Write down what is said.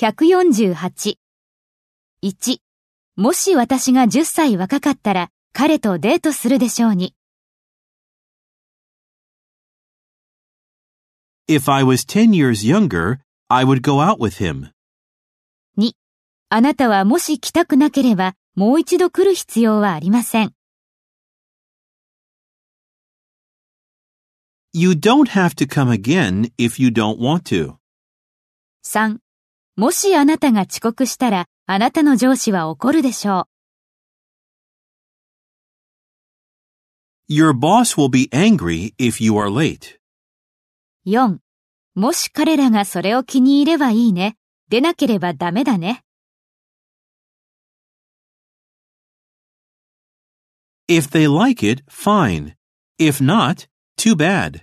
148。1. もし私が10歳若かったら彼とデートするでしょうに。If I was 10 years younger, I would go out with him. 2. あなたはもし来たくなければもう一度来る必要はありません。You don't have to come again if you don't want to. 3. もしあなたが遅刻したらあなたの上司は怒るでしょ Your boss will be angry if you are late. う。4. もし彼らがそれを気に入ればいいね。出なければダメだね。If they like it, fine. If not, too bad.